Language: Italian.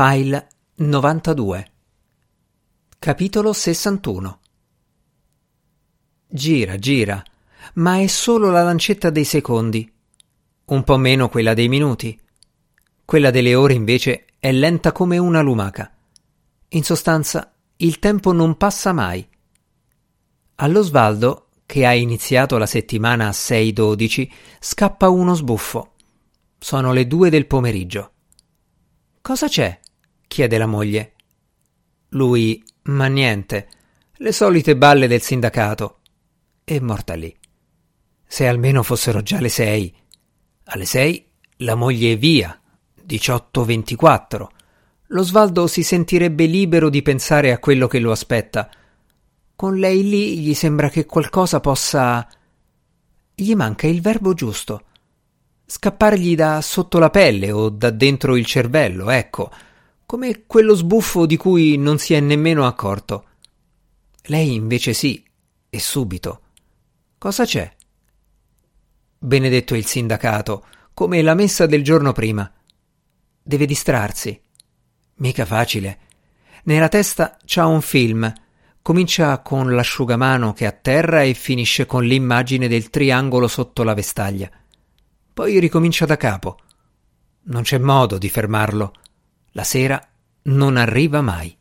File 92 Capitolo 61 Gira, gira, ma è solo la lancetta dei secondi, un po' meno quella dei minuti. Quella delle ore invece è lenta come una lumaca. In sostanza, il tempo non passa mai. Allo Svaldo, che ha iniziato la settimana a 6.12, scappa uno sbuffo. Sono le due del pomeriggio. Cosa c'è? Chiede la moglie. Lui, ma niente, le solite balle del sindacato. E morta lì. Se almeno fossero già le sei. Alle sei la moglie è via, 18-24. Lo Svaldo si sentirebbe libero di pensare a quello che lo aspetta. Con lei lì gli sembra che qualcosa possa. Gli manca il verbo giusto. Scappargli da sotto la pelle o da dentro il cervello, ecco, come quello sbuffo di cui non si è nemmeno accorto. Lei invece sì, e subito. Cosa c'è? Benedetto il sindacato, come la messa del giorno prima. Deve distrarsi. Mica facile. Nella testa c'ha un film. Comincia con l'asciugamano che atterra e finisce con l'immagine del triangolo sotto la vestaglia. Poi ricomincia da capo. Non c'è modo di fermarlo. La sera non arriva mai.